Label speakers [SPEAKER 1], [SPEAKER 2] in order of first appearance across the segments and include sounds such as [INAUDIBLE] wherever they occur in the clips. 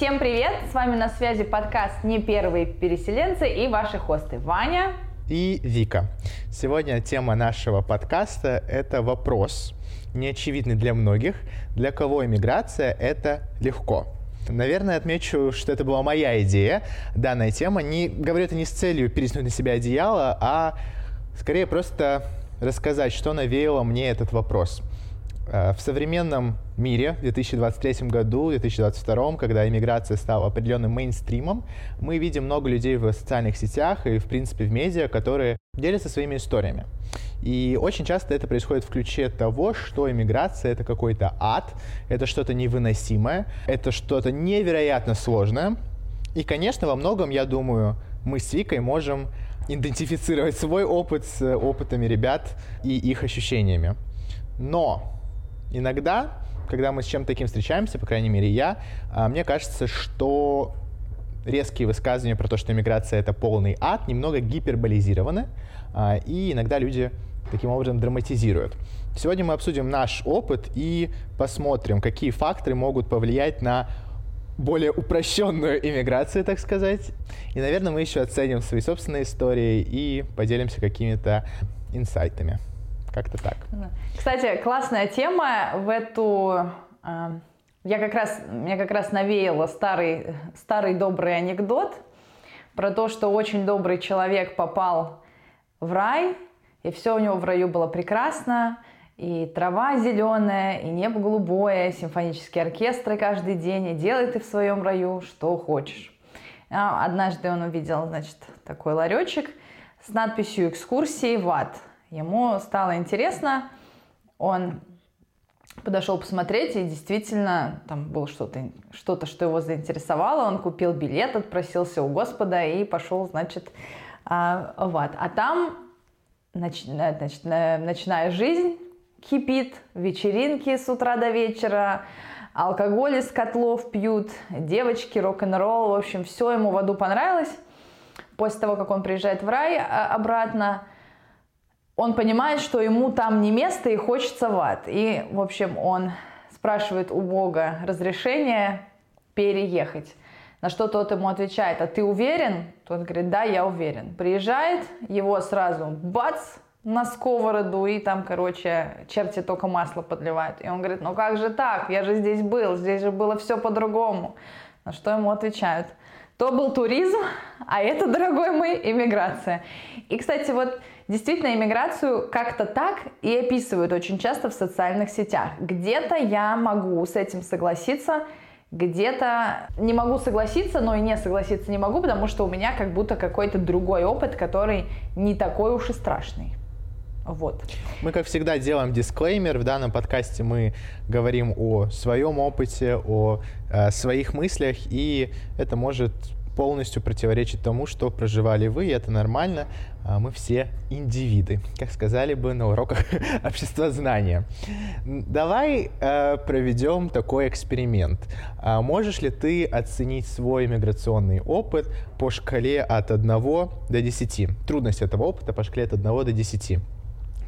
[SPEAKER 1] Всем привет! С вами на связи подкаст «Не первые переселенцы» и ваши хосты Ваня
[SPEAKER 2] и Вика. Сегодня тема нашего подкаста — это вопрос, неочевидный для многих, для кого иммиграция — это легко. Наверное, отмечу, что это была моя идея, данная тема. Не, говорю это не с целью переснуть на себя одеяло, а скорее просто рассказать, что навеяло мне этот вопрос. Э, в современном мире в 2023 году, 2022, когда иммиграция стала определенным мейнстримом, мы видим много людей в социальных сетях и, в принципе, в медиа, которые делятся своими историями. И очень часто это происходит в ключе того, что иммиграция — это какой-то ад, это что-то невыносимое, это что-то невероятно сложное. И, конечно, во многом, я думаю, мы с Викой можем идентифицировать свой опыт с опытами ребят и их ощущениями. Но иногда, когда мы с чем-то таким встречаемся, по крайней мере я, а, мне кажется, что резкие высказывания про то, что иммиграция это полный ад, немного гиперболизированы, а, и иногда люди таким образом драматизируют. Сегодня мы обсудим наш опыт и посмотрим, какие факторы могут повлиять на более упрощенную иммиграцию, так сказать. И, наверное, мы еще оценим свои собственные истории и поделимся какими-то инсайтами. Как-то так.
[SPEAKER 1] Кстати, классная тема в эту... Э, я как раз, мне как раз навеяла старый, старый добрый анекдот про то, что очень добрый человек попал в рай, и все у него в раю было прекрасно, и трава зеленая, и небо голубое, симфонические оркестры каждый день, и делай ты в своем раю что хочешь. А однажды он увидел, значит, такой ларечек с надписью «Экскурсии в ад». Ему стало интересно, он подошел посмотреть, и действительно там было что-то, что-то, что его заинтересовало. Он купил билет, отпросился у Господа и пошел, значит, а, в ад. А там нач, значит, ночная жизнь кипит, вечеринки с утра до вечера, алкоголь из котлов пьют, девочки, рок-н-ролл, в общем, все ему в аду понравилось. После того, как он приезжает в рай а, обратно, он понимает, что ему там не место и хочется в ад. И, в общем, он спрашивает у Бога разрешение переехать. На что тот ему отвечает, а ты уверен? Тот говорит, да, я уверен. Приезжает, его сразу бац, на сковороду, и там, короче, черти только масло подливают. И он говорит, ну как же так, я же здесь был, здесь же было все по-другому. На что ему отвечают, то был туризм, а это, дорогой мой, иммиграция. И, кстати, вот действительно иммиграцию как-то так и описывают очень часто в социальных сетях. Где-то я могу с этим согласиться, где-то не могу согласиться, но и не согласиться не могу, потому что у меня как будто какой-то другой опыт, который не такой уж и страшный. Вот.
[SPEAKER 2] Мы, как всегда, делаем дисклеймер. В данном подкасте мы говорим о своем опыте, о э, своих мыслях, и это может полностью противоречить тому, что проживали вы, и это нормально. А мы все индивиды, как сказали бы на уроках [LAUGHS] общества знания. Давай э, проведем такой эксперимент. А можешь ли ты оценить свой миграционный опыт по шкале от 1 до 10? Трудность этого опыта по шкале от 1 до 10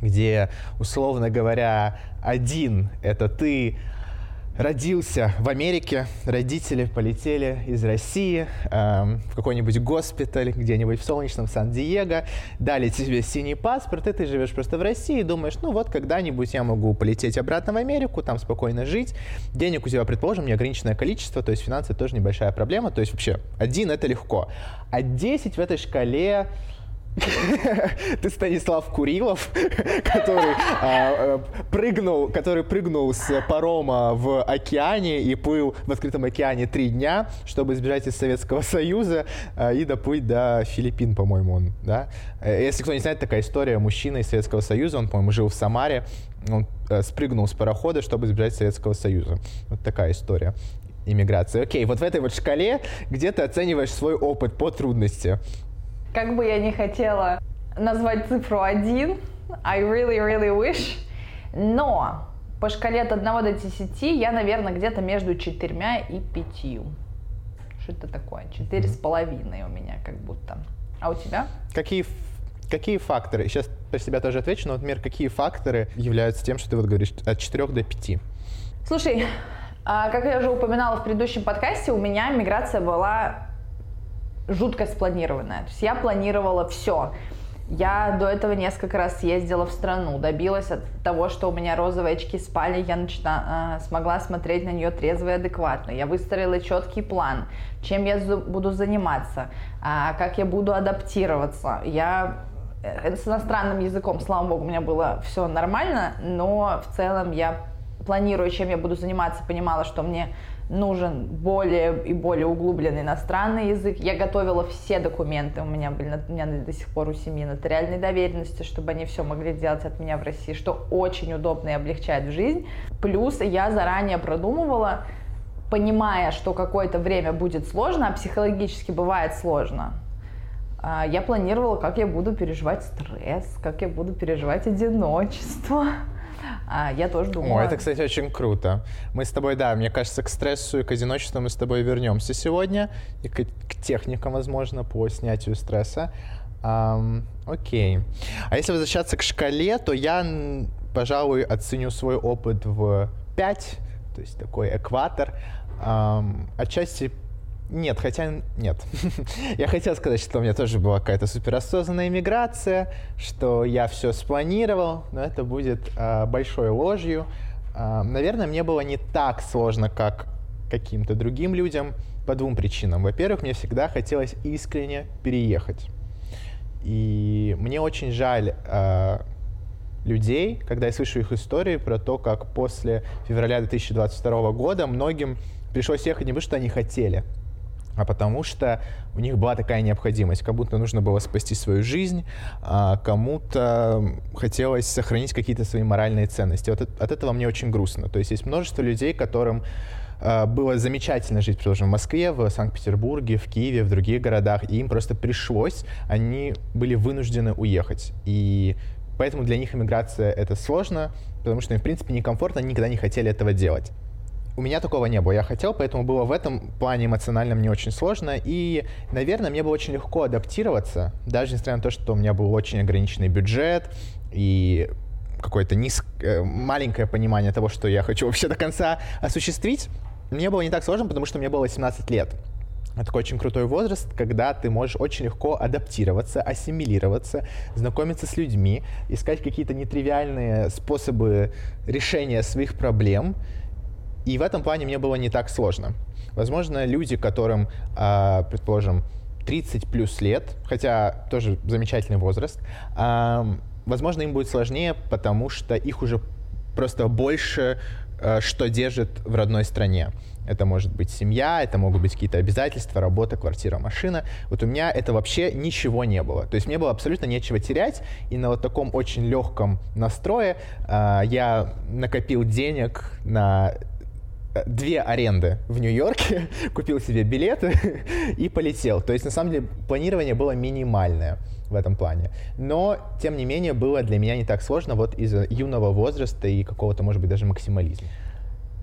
[SPEAKER 2] где, условно говоря, один — это ты родился в Америке, родители полетели из России э, в какой-нибудь госпиталь где-нибудь в солнечном Сан-Диего, дали тебе синий паспорт, и ты живешь просто в России и думаешь, ну вот когда-нибудь я могу полететь обратно в Америку, там спокойно жить, денег у тебя, предположим, неограниченное количество, то есть финансы тоже небольшая проблема, то есть вообще один это легко, а 10 в этой шкале [LAUGHS] Ты Станислав Курилов, [LAUGHS] который а, э, прыгнул, который прыгнул с парома в океане и плыл в открытом океане три дня, чтобы избежать из Советского Союза а, и доплыть до Филиппин, по-моему, он, да? Э, если кто не знает, такая история мужчина из Советского Союза, он, по-моему, жил в Самаре, он э, спрыгнул с парохода, чтобы избежать Советского Союза. Вот такая история иммиграции. Окей, вот в этой вот шкале где ты оцениваешь свой опыт по трудности?
[SPEAKER 1] Как бы я не хотела назвать цифру 1, I really, really wish, но по шкале от 1 до 10 я, наверное, где-то между 4 и 5. Что это такое? Четыре с половиной у меня как будто. А у тебя?
[SPEAKER 2] Какие Какие факторы, сейчас про себя тоже отвечу, но, например, какие факторы являются тем, что ты вот говоришь от 4 до 5?
[SPEAKER 1] Слушай, А, как я уже упоминала в предыдущем подкасте, у меня миграция была жутко спланированная. То есть я планировала все. Я до этого несколько раз ездила в страну, добилась от того, что у меня розовые очки спали, я начала, э, смогла смотреть на нее трезво и адекватно. Я выстроила четкий план, чем я буду заниматься, э, как я буду адаптироваться. Я э, с иностранным языком, слава богу, у меня было все нормально, но в целом я планируя, чем я буду заниматься, понимала, что мне нужен более и более углубленный иностранный язык. Я готовила все документы, у меня были у меня до сих пор у семьи нотариальной доверенности, чтобы они все могли делать от меня в России, что очень удобно и облегчает жизнь. Плюс я заранее продумывала, понимая, что какое-то время будет сложно, а психологически бывает сложно, а, я планировала, как я буду переживать стресс, как я буду переживать одиночество. А, я тоже думаю.
[SPEAKER 2] О, это, кстати, очень круто. Мы с тобой, да, мне кажется, к стрессу и к одиночеству мы с тобой вернемся сегодня. И к, к техникам, возможно, по снятию стресса. Um, окей. А если возвращаться к шкале, то я, пожалуй, оценю свой опыт в 5, то есть такой экватор. Um, отчасти нет, хотя нет. [LAUGHS] я хотел сказать, что у меня тоже была какая-то суперосознанная иммиграция, что я все спланировал, но это будет э, большой ложью. Э, наверное, мне было не так сложно, как каким-то другим людям по двум причинам. Во-первых, мне всегда хотелось искренне переехать. И мне очень жаль э, людей, когда я слышу их истории про то, как после февраля 2022 года многим пришлось ехать не потому, что они хотели, а потому что у них была такая необходимость. Как будто нужно было спасти свою жизнь, а кому-то хотелось сохранить какие-то свои моральные ценности. Вот от этого мне очень грустно. То есть есть множество людей, которым а, было замечательно жить, предположим, в Москве, в Санкт-Петербурге, в Киеве, в других городах, и им просто пришлось, они были вынуждены уехать. И поэтому для них иммиграция это сложно, потому что им, в принципе, некомфортно, они никогда не хотели этого делать. У меня такого не было. Я хотел, поэтому было в этом плане эмоционально мне очень сложно. И, наверное, мне было очень легко адаптироваться, даже несмотря на то, что у меня был очень ограниченный бюджет и какое-то низ... Э, маленькое понимание того, что я хочу вообще до конца осуществить. Мне было не так сложно, потому что мне было 18 лет. Это такой очень крутой возраст, когда ты можешь очень легко адаптироваться, ассимилироваться, знакомиться с людьми, искать какие-то нетривиальные способы решения своих проблем, и в этом плане мне было не так сложно. Возможно, люди, которым, а, предположим, 30 плюс лет, хотя тоже замечательный возраст, возможно, им будет сложнее, потому что их уже просто больше а, что держит в родной стране. Это может быть семья, это могут быть какие-то обязательства, работа, квартира, машина. Вот у меня это вообще ничего не было. То есть мне было абсолютно нечего терять, и на вот таком очень легком настрое э, я накопил денег на две аренды в Нью-Йорке, [LAUGHS] купил себе билеты [LAUGHS] и полетел. То есть, на самом деле, планирование было минимальное в этом плане. Но, тем не менее, было для меня не так сложно вот из-за юного возраста и какого-то, может быть, даже максимализма.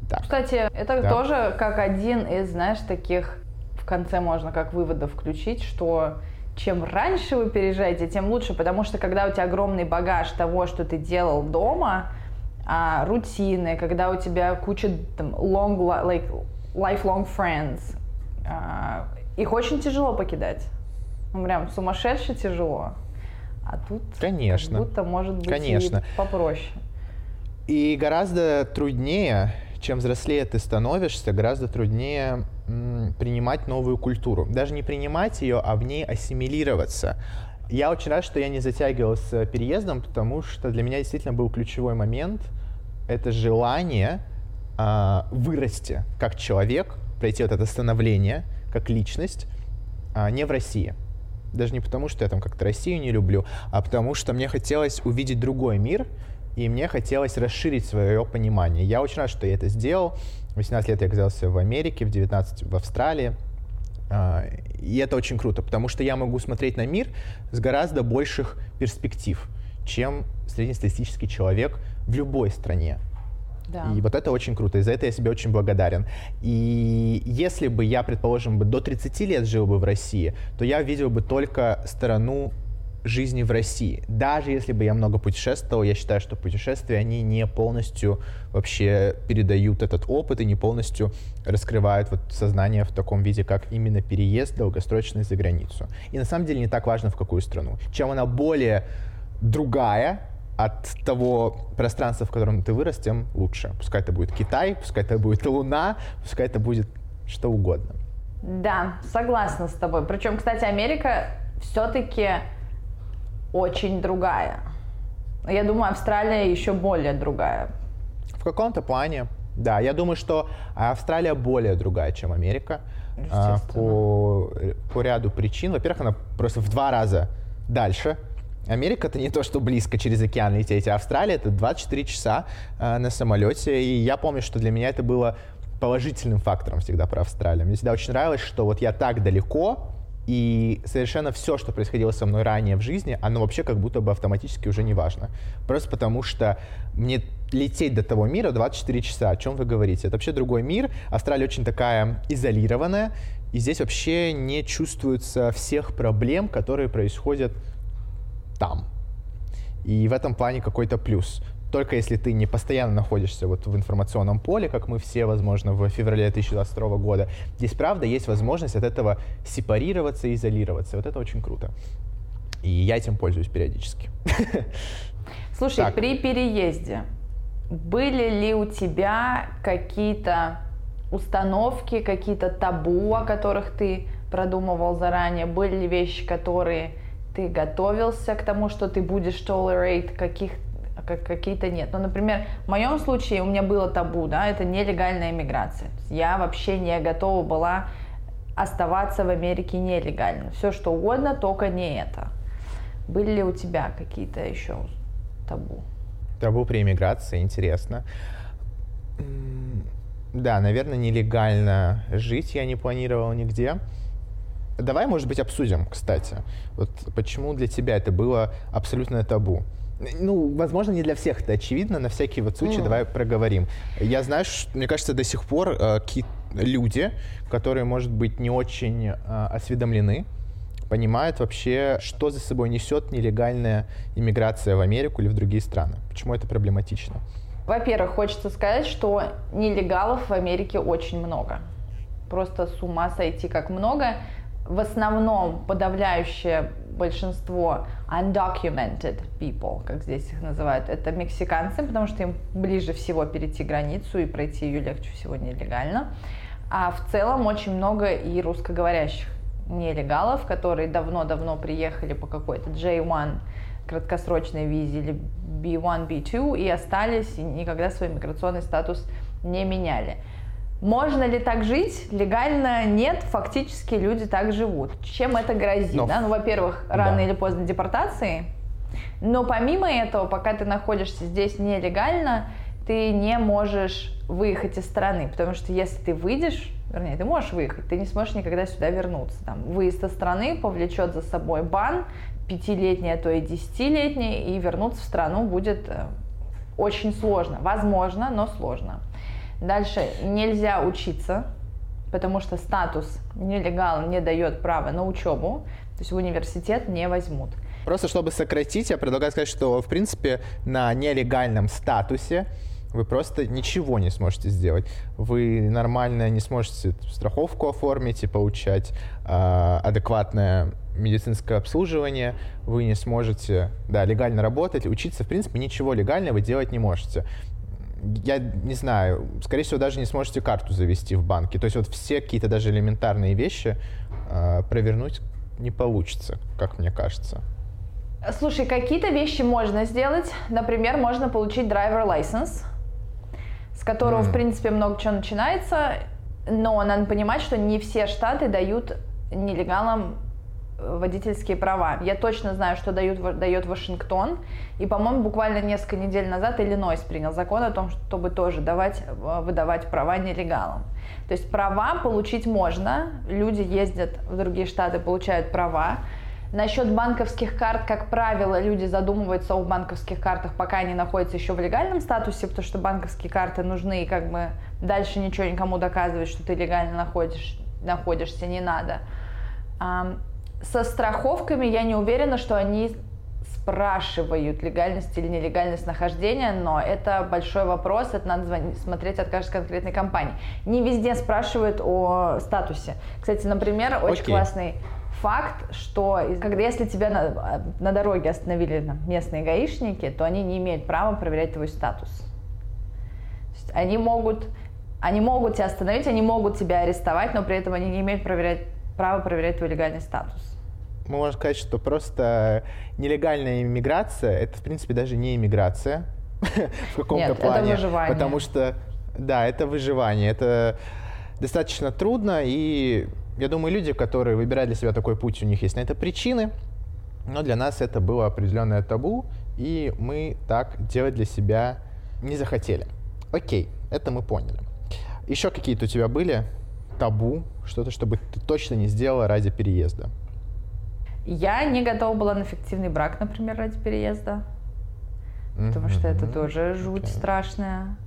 [SPEAKER 1] Так. Кстати, это да. тоже как один из, знаешь, таких в конце можно как вывода включить, что чем раньше вы переезжаете, тем лучше, потому что когда у тебя огромный багаж того, что ты делал дома, а, рутины, когда у тебя куча там, long, like, lifelong friends, а, их очень тяжело покидать. Ну, прям сумасшедше тяжело. А тут
[SPEAKER 2] Конечно.
[SPEAKER 1] как будто может быть
[SPEAKER 2] Конечно.
[SPEAKER 1] и попроще.
[SPEAKER 2] И гораздо труднее, чем взрослее ты становишься, гораздо труднее принимать новую культуру. Даже не принимать ее, а в ней ассимилироваться. Я очень рад, что я не затягивал с переездом, потому что для меня действительно был ключевой момент – это желание а, вырасти как человек, пройти вот это становление как личность а, не в России. Даже не потому, что я там как-то Россию не люблю, а потому что мне хотелось увидеть другой мир, и мне хотелось расширить свое понимание. Я очень рад, что я это сделал. В 18 лет я оказался в Америке, в 19 в Австралии. А, и это очень круто, потому что я могу смотреть на мир с гораздо больших перспектив, чем среднестатистический человек в любой стране. Да. И вот это очень круто, и за это я себе очень благодарен. И если бы я, предположим, бы до 30 лет жил бы в России, то я видел бы только сторону жизни в России. Даже если бы я много путешествовал, я считаю, что путешествия, они не полностью вообще передают этот опыт и не полностью раскрывают вот сознание в таком виде, как именно переезд долгосрочный за границу. И на самом деле не так важно, в какую страну. Чем она более другая, от того пространства, в котором ты вырос, тем лучше. Пускай это будет Китай, пускай это будет Луна, пускай это будет что угодно.
[SPEAKER 1] Да, согласна с тобой. Причем, кстати, Америка все-таки очень другая. Я думаю, Австралия еще более другая.
[SPEAKER 2] В каком-то плане, да. Я думаю, что Австралия более другая, чем Америка. А, по, по ряду причин. Во-первых, она просто в два раза дальше. Америка это не то, что близко через океан лететь, а Австралия это 24 часа э, на самолете. И я помню, что для меня это было положительным фактором всегда про Австралию. Мне всегда очень нравилось, что вот я так далеко, и совершенно все, что происходило со мной ранее в жизни, оно вообще как будто бы автоматически уже не важно. Просто потому что мне лететь до того мира 24 часа. О чем вы говорите? Это вообще другой мир. Австралия очень такая изолированная. И здесь вообще не чувствуется всех проблем, которые происходят там. И в этом плане какой-то плюс только если ты не постоянно находишься вот в информационном поле, как мы все, возможно, в феврале 2022 года, здесь, правда, есть возможность от этого сепарироваться и изолироваться. Вот это очень круто. И я этим пользуюсь периодически. [LAUGHS]
[SPEAKER 1] Слушай, так. при переезде были ли у тебя какие-то установки, какие-то табу, о которых ты продумывал заранее? Были ли вещи, которые ты готовился к тому, что ты будешь tolerate, каких как, какие-то нет. Но, например, в моем случае у меня было табу, да, это нелегальная иммиграция. Я вообще не готова была оставаться в Америке нелегально. Все что угодно, только не это. Были ли у тебя какие-то еще табу?
[SPEAKER 2] Табу при иммиграции, интересно. Да, наверное, нелегально жить я не планировал нигде. Давай, может быть, обсудим, кстати. Вот почему для тебя это было абсолютно табу? Ну, возможно, не для всех это очевидно, на всякий вот случай mm. давай проговорим. Я знаю, что, мне кажется, до сих пор э, люди, которые, может быть, не очень э, осведомлены, понимают вообще, что за собой несет нелегальная иммиграция в Америку или в другие страны. Почему это проблематично?
[SPEAKER 1] Во-первых, хочется сказать, что нелегалов в Америке очень много. Просто с ума сойти как много. В основном подавляющее большинство undocumented people, как здесь их называют, это мексиканцы, потому что им ближе всего перейти границу и пройти ее легче всего нелегально. А в целом очень много и русскоговорящих нелегалов, которые давно-давно приехали по какой-то J1 краткосрочной визе или B1, B2 и остались и никогда свой миграционный статус не меняли. Можно ли так жить? Легально нет, фактически люди так живут. Чем это грозит? Но... Да? Ну, во-первых, рано да. или поздно депортации. Но помимо этого, пока ты находишься здесь нелегально, ты не можешь выехать из страны, потому что если ты выйдешь, вернее, ты можешь выехать, ты не сможешь никогда сюда вернуться. Там, выезд из страны повлечет за собой бан, пятилетний, а то и десятилетний, и вернуться в страну будет э, очень сложно. Возможно, но сложно. Дальше нельзя учиться, потому что статус нелегал не дает права на учебу, то есть в университет не возьмут.
[SPEAKER 2] Просто чтобы сократить, я предлагаю сказать, что в принципе на нелегальном статусе вы просто ничего не сможете сделать. Вы нормально не сможете страховку оформить и получать э, адекватное медицинское обслуживание, вы не сможете, да, легально работать, учиться, в принципе, ничего легального делать не можете я не знаю, скорее всего, даже не сможете карту завести в банке. То есть вот все какие-то даже элементарные вещи э, провернуть не получится, как мне кажется.
[SPEAKER 1] Слушай, какие-то вещи можно сделать. Например, можно получить driver license, с которого, mm. в принципе, много чего начинается, но надо понимать, что не все штаты дают нелегалам водительские права. Я точно знаю, что дают, дает Вашингтон. И, по-моему, буквально несколько недель назад Иллинойс принял закон о том, чтобы тоже давать, э, выдавать права нелегалам. То есть права получить можно. Люди ездят в другие штаты, получают права. Насчет банковских карт, как правило, люди задумываются о банковских картах, пока они находятся еще в легальном статусе, потому что банковские карты нужны, и как бы дальше ничего никому доказывать, что ты легально находишь, находишься, не надо. Со страховками я не уверена, что они спрашивают легальность или нелегальность нахождения, но это большой вопрос, это надо звонить, смотреть от каждой конкретной компании. Не везде спрашивают о статусе. Кстати, например, очень
[SPEAKER 2] Окей.
[SPEAKER 1] классный факт, что когда если тебя на, на дороге остановили там, местные гаишники, то они не имеют права проверять твой статус. Они могут, они могут тебя остановить, они могут тебя арестовать, но при этом они не имеют проверять, права проверять твой легальный статус.
[SPEAKER 2] Мы можем сказать, что просто нелегальная иммиграция это, в принципе, даже не иммиграция [LAUGHS] в каком-то
[SPEAKER 1] Нет, это
[SPEAKER 2] плане.
[SPEAKER 1] выживание.
[SPEAKER 2] Потому что, да, это выживание. Это достаточно трудно, и я думаю, люди, которые выбирают для себя такой путь, у них есть на это причины, но для нас это было определенное табу, и мы так делать для себя не захотели. Окей, это мы поняли. Еще какие-то у тебя были табу, что-то, чтобы ты точно не сделала ради переезда?
[SPEAKER 1] Я не готова была на фиктивный брак, например, ради переезда, потому что это тоже жуть
[SPEAKER 2] Окей.
[SPEAKER 1] страшная.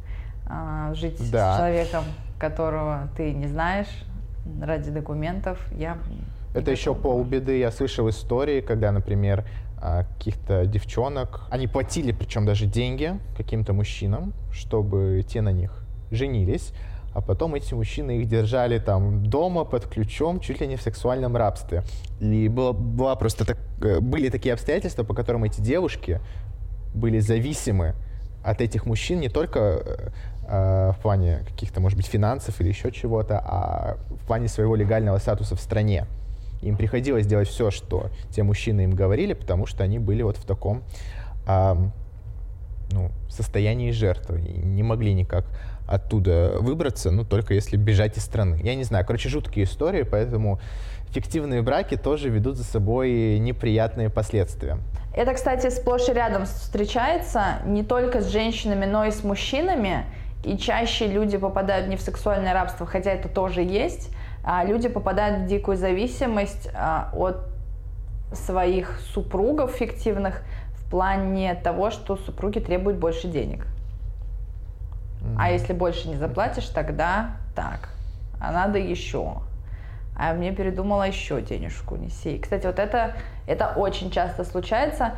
[SPEAKER 1] А, Жить
[SPEAKER 2] Да.
[SPEAKER 1] с человеком, которого ты не знаешь, ради документов, я
[SPEAKER 2] Это еще
[SPEAKER 1] готова
[SPEAKER 2] полбеды. Я слышал истории, когда, например, а, каких-то девчонок, они платили, причем даже деньги каким-то мужчинам, чтобы те на них женились, а потом эти мужчины их держали там дома под ключом, чуть ли не в сексуальном рабстве. И было, была просто так, э, были такие обстоятельства, по которым эти девушки были зависимы от этих мужчин не только э, э, в плане каких-то, может быть, финансов или еще чего-то, а в плане своего легального статуса в стране. Им приходилось делать все, что те мужчины им говорили, потому что они были вот в таком ам, ну, состоянии жертвы и не могли никак оттуда выбраться, ну, только если бежать из страны. Я не знаю, короче, жуткие истории, поэтому фиктивные браки тоже ведут за собой неприятные последствия.
[SPEAKER 1] Это, кстати, сплошь и рядом встречается не только с женщинами, но и с мужчинами. И чаще люди попадают не в сексуальное рабство, хотя это тоже есть, а люди попадают в дикую зависимость а, от своих супругов фиктивных в плане того, что супруги требуют больше денег. А если больше не заплатишь, тогда так. А надо еще. А мне передумала еще денежку неси. Кстати, вот это, это очень часто случается.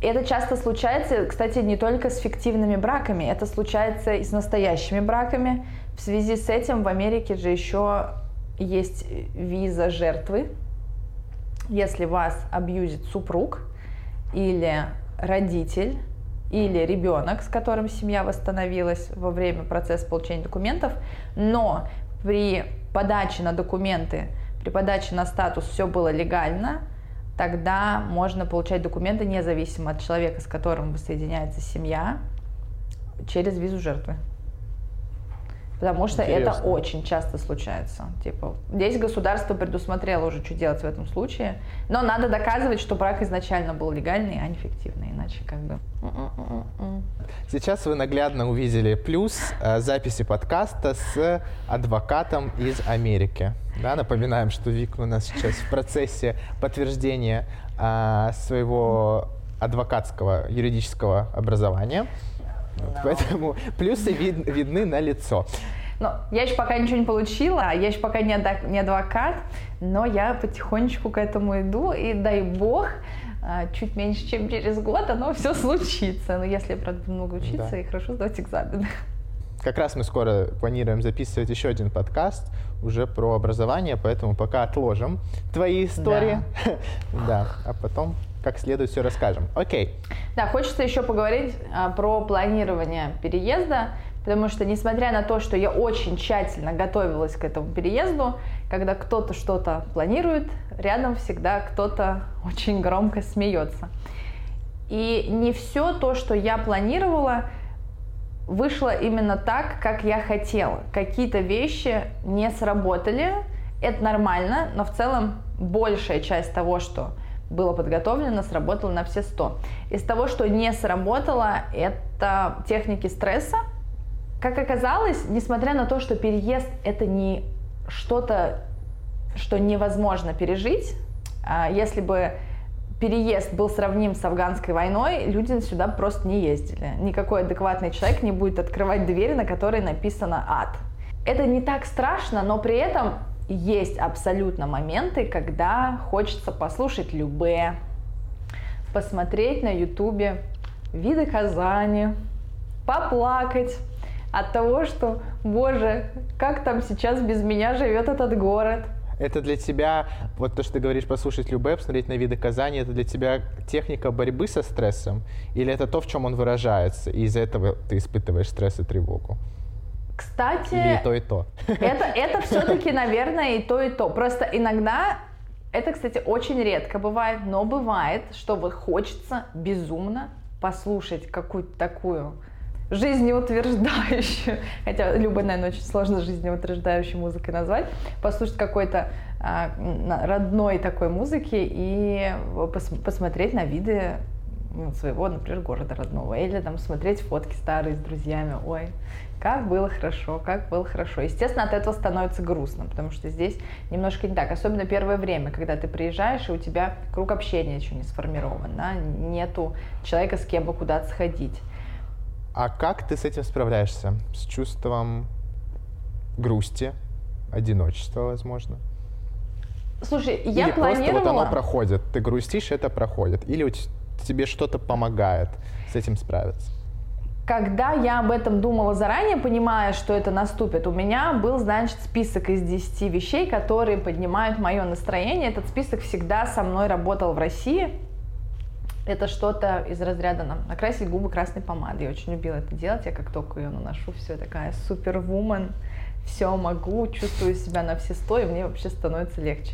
[SPEAKER 1] Это часто случается, кстати, не только с фиктивными браками, это случается и с настоящими браками. В связи с этим в Америке же еще есть виза жертвы. Если вас абьюзит супруг или родитель, или ребенок, с которым семья восстановилась во время процесса получения документов, но при подаче на документы, при подаче на статус все было легально, тогда можно получать документы независимо от человека, с которым воссоединяется семья, через визу жертвы. Потому что это
[SPEAKER 2] Интересно.
[SPEAKER 1] очень часто случается. Типа, здесь государство предусмотрело уже, что делать в этом случае. Но надо доказывать, что брак изначально был легальный, а не фиктивный. Иначе как бы...
[SPEAKER 2] Сейчас вы наглядно увидели плюс э, записи подкаста с адвокатом из Америки. Да, напоминаем, что Вика у нас сейчас в процессе подтверждения а, своего адвокатского юридического образования. Вот,
[SPEAKER 1] Да.
[SPEAKER 2] Поэтому плюсы вид- видны на лицо.
[SPEAKER 1] Но я еще пока ничего не получила, я еще пока не, адвокат, но я потихонечку к этому иду, и дай бог, а, чуть меньше, чем через год, оно все случится. Но если, правда, много учиться
[SPEAKER 2] Да.
[SPEAKER 1] и хорошо сдать экзамены.
[SPEAKER 2] Как раз мы скоро планируем записывать еще один подкаст уже про образование, поэтому пока отложим твои истории. Да, [LAUGHS] а потом как следует все расскажем. Окей.
[SPEAKER 1] Да, хочется еще поговорить а, про планирование переезда, потому что, несмотря на то, что я очень тщательно готовилась к этому переезду, когда кто-то что-то планирует, рядом всегда кто-то очень громко смеется. И не все то, что я планировала, вышло именно так, как я хотела. Какие-то вещи не сработали, это нормально, но в целом большая часть того, что было подготовлено, сработало на все 100. Из того, что не сработало, это техники стресса. Как оказалось, несмотря на то, что переезд это не что-то, что невозможно пережить, а если бы переезд был сравним с афганской войной, люди сюда просто не ездили. Никакой адекватный человек не будет открывать двери, на которой написано «ад». Это не так страшно, но при этом есть абсолютно моменты, когда хочется послушать любе, посмотреть на ютубе виды Казани, поплакать от того, что, боже, как там сейчас без меня живет этот город.
[SPEAKER 2] Это для тебя, вот то, что ты говоришь, послушать Любе, посмотреть на виды Казани, это для тебя техника борьбы со стрессом? Или это то, в чем он выражается, и из-за этого ты испытываешь стресс и тревогу?
[SPEAKER 1] Кстати,
[SPEAKER 2] Или и то, и то.
[SPEAKER 1] Это, это все-таки, наверное, и то, и то. Просто иногда, это, кстати, очень редко бывает, но бывает, что вот хочется безумно послушать какую-то такую жизнеутверждающую, [LAUGHS] хотя любой, наверное, очень сложно жизнеутверждающей музыкой назвать, послушать какой-то а, родной такой музыки и пос посмотреть на виды ну, своего, например, города родного, или там смотреть фотки старые с друзьями, ой, как было хорошо, как было хорошо. Естественно, от этого становится грустно, потому что здесь немножко не так. Особенно первое время, когда ты приезжаешь, и у тебя круг общения еще не сформирован, да? нету человека, с кем бы куда-то сходить.
[SPEAKER 2] А как ты с этим справляешься? С чувством грусти, одиночества, возможно?
[SPEAKER 1] Слушай, я
[SPEAKER 2] Или
[SPEAKER 1] планировала...
[SPEAKER 2] просто вот оно проходит, ты грустишь, это проходит. Или тебе что-то помогает с этим справиться?
[SPEAKER 1] Когда я об этом думала заранее, понимая, что это наступит, у меня был, значит, список из 10 вещей, которые поднимают мое настроение. Этот список всегда со мной работал в России. Это что-то из разряда нам накрасить губы красной помадой. Я очень любила это делать. Я как только ее наношу, все такая супервумен, все могу, чувствую себя на все сто, и мне вообще становится легче.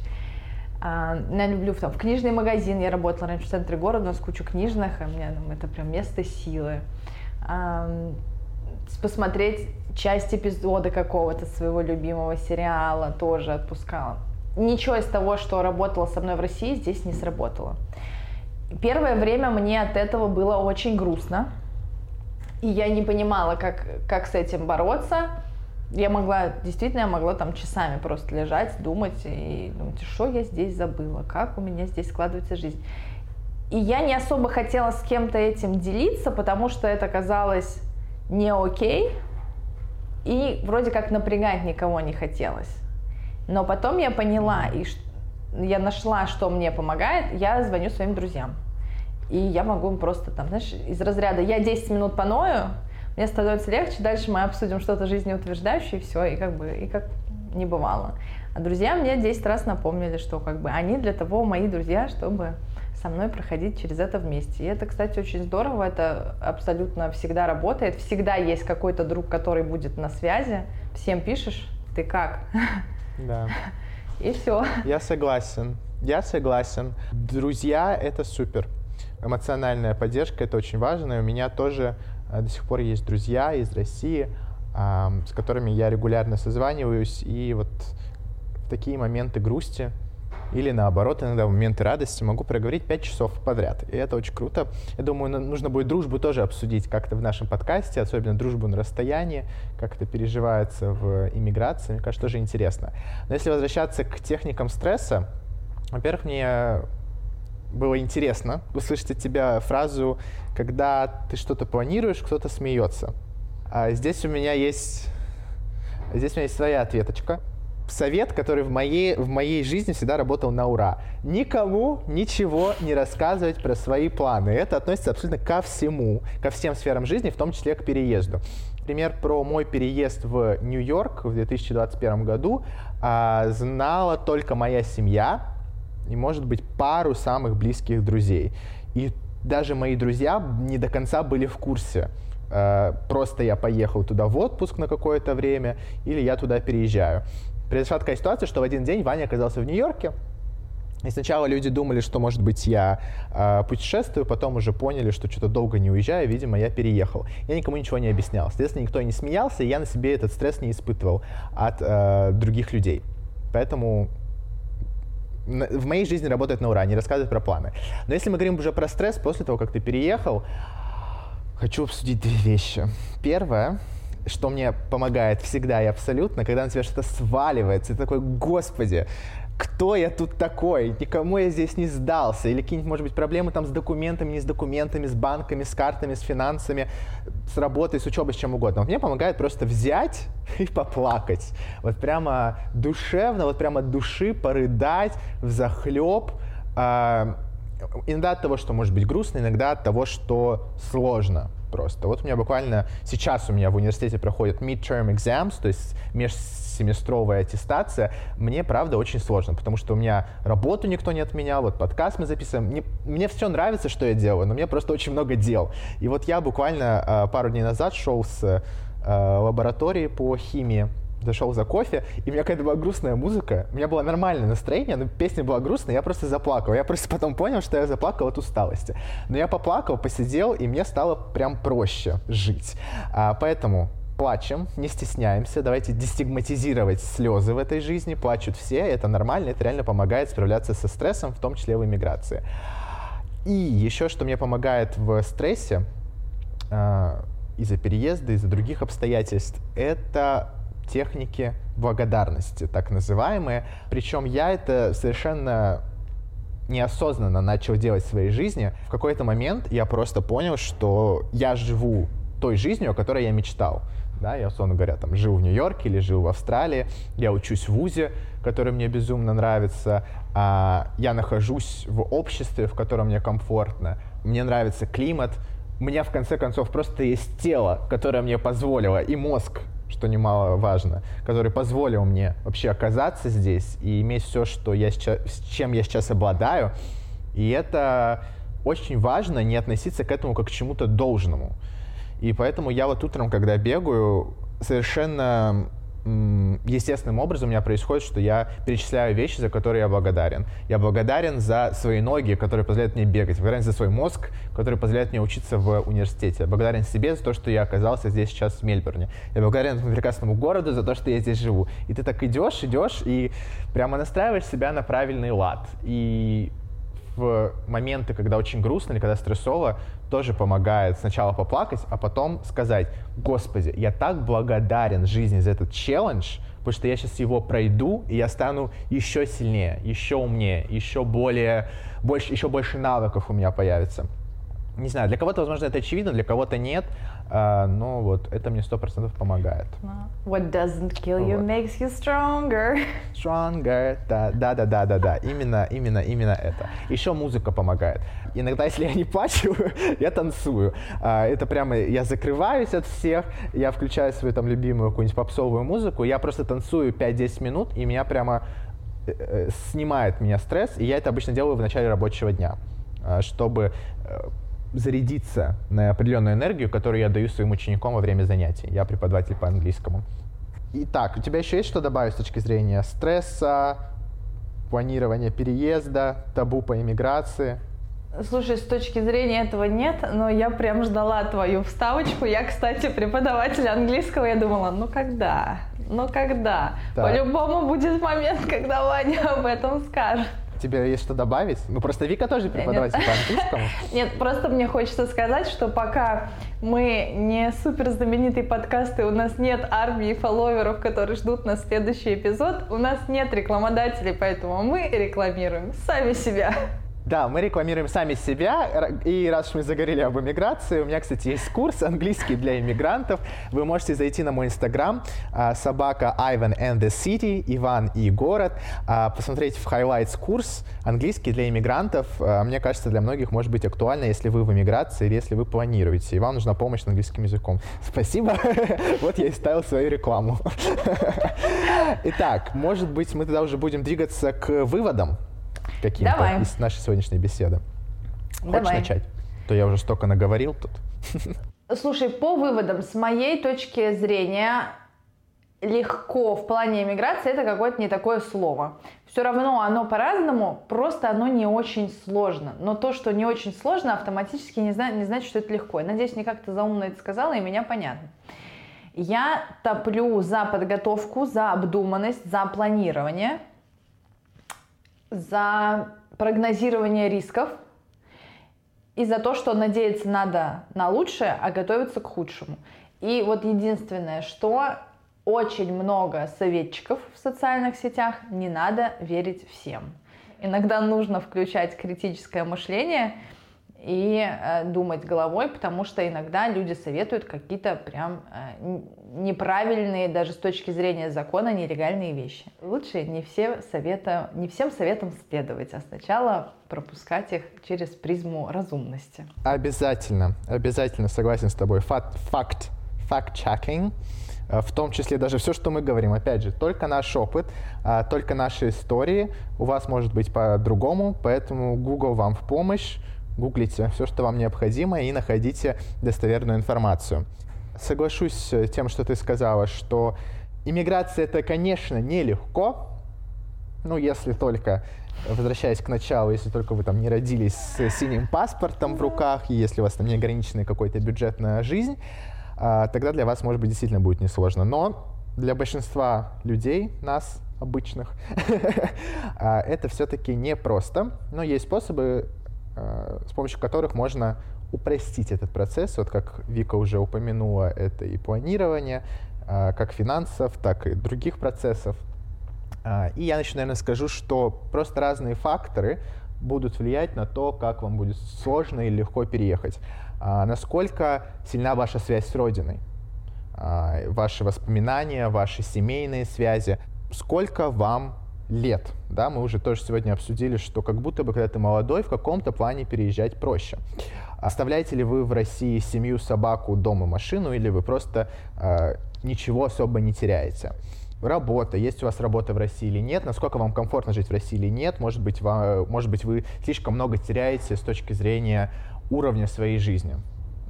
[SPEAKER 1] А, я люблю там, в книжный магазин. Я работала раньше в центре города, у нас куча книжных, и мне ну, это прям место силы посмотреть часть эпизода какого-то своего любимого сериала тоже отпускала. Ничего из того, что работало со мной в России, здесь не сработало. Первое время мне от этого было очень грустно. И я не понимала, как, как с этим бороться. Я могла, действительно, я могла там часами просто лежать, думать и думать, что я здесь забыла, как у меня здесь складывается жизнь. И я не особо хотела с кем-то этим делиться, потому что это казалось не окей, и вроде как напрягать никого не хотелось. Но потом я поняла, и я нашла, что мне помогает, я звоню своим друзьям. И я могу им просто там, знаешь, из разряда я 10 минут поною, мне становится легче, дальше мы обсудим что-то жизнеутверждающее, и все, и как бы, и как не бывало. А друзья мне 10 раз напомнили, что как бы они для того мои друзья, чтобы со мной проходить через это вместе. И это, кстати, очень здорово, это абсолютно всегда работает. Всегда есть какой-то друг, который будет на связи. Всем пишешь, ты как?
[SPEAKER 2] Да.
[SPEAKER 1] И все.
[SPEAKER 2] Я согласен. Я согласен. Друзья — это супер. Эмоциональная поддержка — это очень важно. И у меня тоже до сих пор есть друзья из России, с которыми я регулярно созваниваюсь. И вот в такие моменты грусти или наоборот, иногда в моменты радости могу проговорить 5 часов подряд. И это очень круто. Я думаю, нужно будет дружбу тоже обсудить как-то в нашем подкасте, особенно дружбу на расстоянии, как это переживается в иммиграции. Мне кажется, тоже интересно. Но если возвращаться к техникам стресса, во-первых, мне было интересно услышать от тебя фразу, когда ты что-то планируешь, кто-то смеется. А здесь у меня есть, здесь у меня есть своя ответочка совет, который в моей, в моей жизни всегда работал на ура. Никому ничего не рассказывать про свои планы. Это относится абсолютно ко всему, ко всем сферам жизни, в том числе к переезду. Пример про мой переезд в Нью-Йорк в 2021 году а, знала только моя семья и, может быть, пару самых близких друзей. И даже мои друзья не до конца были в курсе. А, просто я поехал туда в отпуск на какое-то время или я туда переезжаю произошла такая ситуация, что в один день Ваня оказался в Нью-Йорке, и сначала люди думали, что, может быть, я э, путешествую, потом уже поняли, что что-то долго не уезжаю, видимо, я переехал. Я никому ничего не объяснял. Соответственно, никто не смеялся, и я на себе этот стресс не испытывал от э, других людей. Поэтому в моей жизни работает на ура, не рассказывать про планы. Но если мы говорим уже про стресс, после того, как ты переехал, хочу обсудить две вещи. Первое, что мне помогает всегда и абсолютно, когда на тебя что-то сваливается, ты такой, господи, кто я тут такой, никому я здесь не сдался, или какие-нибудь, может быть, проблемы там с документами, не с документами, с банками, с картами, с финансами, с работой, с учебой, с чем угодно. Вот мне помогает просто взять [LAUGHS] и поплакать. Вот прямо душевно, вот прямо от души порыдать в захлеб. Э, иногда от того, что может быть грустно, иногда от того, что сложно просто. Вот у меня буквально сейчас у меня в университете проходит midterm exams, то есть межсеместровая аттестация. Мне, правда, очень сложно, потому что у меня работу никто не отменял, вот подкаст мы записываем. Мне, мне все нравится, что я делаю, но мне просто очень много дел. И вот я буквально э, пару дней назад шел с э, лаборатории по химии зашел за кофе, и у меня какая-то была грустная музыка, у меня было нормальное настроение, но песня была грустная, я просто заплакал. Я просто потом понял, что я заплакал от усталости. Но я поплакал, посидел, и мне стало прям проще жить. А, поэтому плачем, не стесняемся, давайте дестигматизировать слезы в этой жизни, плачут все, это нормально, это реально помогает справляться со стрессом, в том числе в эмиграции. И еще, что мне помогает в стрессе, э, из-за переезда, из-за других обстоятельств, это техники благодарности, так называемые. Причем я это совершенно неосознанно начал делать в своей жизни. В какой-то момент я просто понял, что я живу той жизнью, о которой я мечтал. Да, я, условно говоря, там жил в Нью-Йорке или жил в Австралии, я учусь в ВУЗе, который мне безумно нравится, а, я нахожусь в обществе, в котором мне комфортно, мне нравится климат, у меня в конце концов просто есть тело, которое мне позволило, и мозг, что немаловажно, который позволил мне вообще оказаться здесь и иметь все, что я сейчас, чем я сейчас обладаю. И это очень важно не относиться к этому как к чему-то должному. И поэтому я вот утром, когда бегаю, совершенно естественным образом у меня происходит, что я перечисляю вещи, за которые я благодарен. Я благодарен за свои ноги, которые позволяют мне бегать. Благодарен за свой мозг, который позволяет мне учиться в университете. Я благодарен себе за то, что я оказался здесь сейчас в Мельбурне. Я благодарен этому прекрасному городу за то, что я здесь живу. И ты так идешь, идешь и прямо настраиваешь себя на правильный лад. И в моменты, когда очень грустно или когда стрессово, тоже помогает сначала поплакать, а потом сказать, господи, я так благодарен жизни за этот челлендж, потому что я сейчас его пройду, и я стану еще сильнее, еще умнее, еще более, больше, еще больше навыков у меня появится. Не знаю, для кого-то, возможно, это очевидно, для кого-то нет, а, но вот это мне сто процентов помогает.
[SPEAKER 1] What doesn't kill you вот. makes you stronger.
[SPEAKER 2] Stronger, да, да, да, да, да, да, именно, именно, именно это. Еще музыка помогает. Иногда, [LAUGHS] если я не плачу, [LAUGHS] я танцую. А, это прямо, я закрываюсь от всех, я включаю свою там любимую какую-нибудь попсовую музыку, я просто танцую 5-10 минут, и меня прямо э, э, снимает меня стресс, и я это обычно делаю в начале рабочего дня, а, чтобы э, зарядиться на определенную энергию, которую я даю своим ученикам во время занятий. Я преподаватель по английскому. Итак, у тебя еще есть что добавить с точки зрения стресса, планирования переезда, табу по иммиграции?
[SPEAKER 1] Слушай, с точки зрения этого нет, но я прям ждала твою вставочку. Я, кстати, преподаватель английского, я думала, ну когда? Ну когда? По-любому будет момент, когда Ваня об этом скажет
[SPEAKER 2] тебе есть что добавить? Ну, просто Вика тоже преподаватель по английскому. [LAUGHS]
[SPEAKER 1] Нет, просто мне хочется сказать, что пока мы не супер знаменитые подкасты, у нас нет армии фолловеров, которые ждут на следующий эпизод, у нас нет рекламодателей, поэтому мы рекламируем сами себя.
[SPEAKER 2] Да, мы рекламируем сами себя. И раз уж мы заговорили об иммиграции, у меня, кстати, есть курс английский для иммигрантов. Вы можете зайти на мой инстаграм а, собака Ivan and the City, Иван и город, а, посмотреть в highlights курс английский для иммигрантов. А, мне кажется, для многих может быть актуально, если вы в иммиграции или если вы планируете, и вам нужна помощь с английским языком. Спасибо. [LAUGHS] Вот я и ставил свою рекламу. [LAUGHS] Итак, может быть, мы тогда уже будем двигаться к выводам каким-то Давай. из нашей сегодняшней беседы. Хочешь Давай. начать? То я уже столько наговорил тут.
[SPEAKER 1] Слушай, по выводам, с моей точки зрения, легко в плане иммиграции это какое-то не такое слово. Все равно оно по-разному, просто оно не очень сложно. Но то, что не очень сложно, автоматически не, зна- не значит, что это легко. Я надеюсь, мне как-то заумно это сказала, и меня понятно. Я топлю за подготовку, за обдуманность, за планирование – за прогнозирование рисков и за то, что надеяться надо на лучшее, а готовиться к худшему. И вот единственное, что очень много советчиков в социальных сетях, не надо верить всем. Иногда нужно включать критическое мышление и э, думать головой, потому что иногда люди советуют какие-то прям э, неправильные, даже с точки зрения закона, нелегальные вещи. Лучше не, все совета, не всем советам следовать, а сначала пропускать их через призму разумности.
[SPEAKER 2] Обязательно, обязательно согласен с тобой. Факт, факт, факт-чекинг Э, в том числе даже все, что мы говорим. Опять же, только наш опыт, а, только наши истории. У вас может быть по-другому, поэтому Google вам в помощь. Гуглите все, что вам необходимо, и находите достоверную информацию. Соглашусь с тем, что ты сказала, что иммиграция это, конечно, нелегко, ну, если только, возвращаясь к началу, если только вы там не родились с синим паспортом в руках, и если у вас там не ограниченная какой-то бюджетная жизнь, а, тогда для вас, может быть, действительно будет несложно. Но для большинства людей, нас, обычных, [LAUGHS] а, это все-таки непросто. Но есть способы, с помощью которых можно упростить этот процесс. Вот как Вика уже упомянула, это и планирование, как финансов, так и других процессов. И я начну, наверное, скажу, что просто разные факторы будут влиять на то, как вам будет сложно или легко переехать. Насколько сильна ваша связь с Родиной, ваши воспоминания, ваши семейные связи, сколько вам лет. Да, мы уже тоже сегодня обсудили, что как будто бы, когда ты молодой, в каком-то плане переезжать проще. Оставляете ли вы в России семью, собаку, дом и машину, или вы просто э, ничего особо не теряете? Работа, есть у вас работа в России или нет, насколько вам комфортно жить в России или нет, может быть, вам, может быть вы слишком много теряете с точки зрения уровня своей жизни.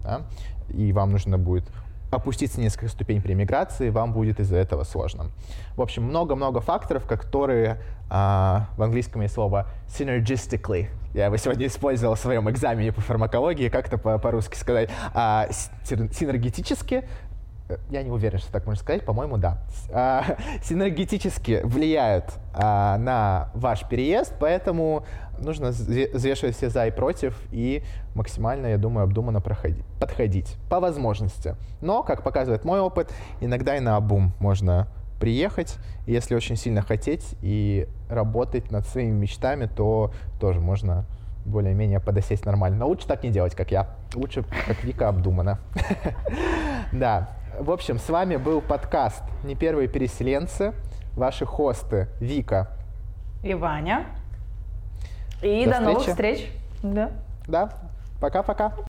[SPEAKER 2] Да? И вам нужно будет опуститься несколько ступеней при миграции, вам будет из-за этого сложно. В общем, много-много факторов, которые а, в английском есть слово synergistically. Я его сегодня использовал в своем экзамене по фармакологии, как это по-русски сказать, а, синергетически я не уверен, что так можно сказать, по-моему, да, а, [LAUGHS] синергетически влияют а, на ваш переезд, поэтому нужно взвешивать все за и против и максимально, я думаю, обдуманно проходить, подходить по возможности. Но, как показывает мой опыт, иногда и на обум можно приехать, если очень сильно хотеть и работать над своими мечтами, то тоже можно более-менее подосесть нормально. Но лучше так не делать, как я. Лучше, как Вика, обдуманно. [LAUGHS] Да. В общем, с вами был подкаст «Не первые переселенцы». Ваши хосты Вика
[SPEAKER 1] и Ваня. И до, до новых встреч. Да.
[SPEAKER 2] Да. Пока-пока.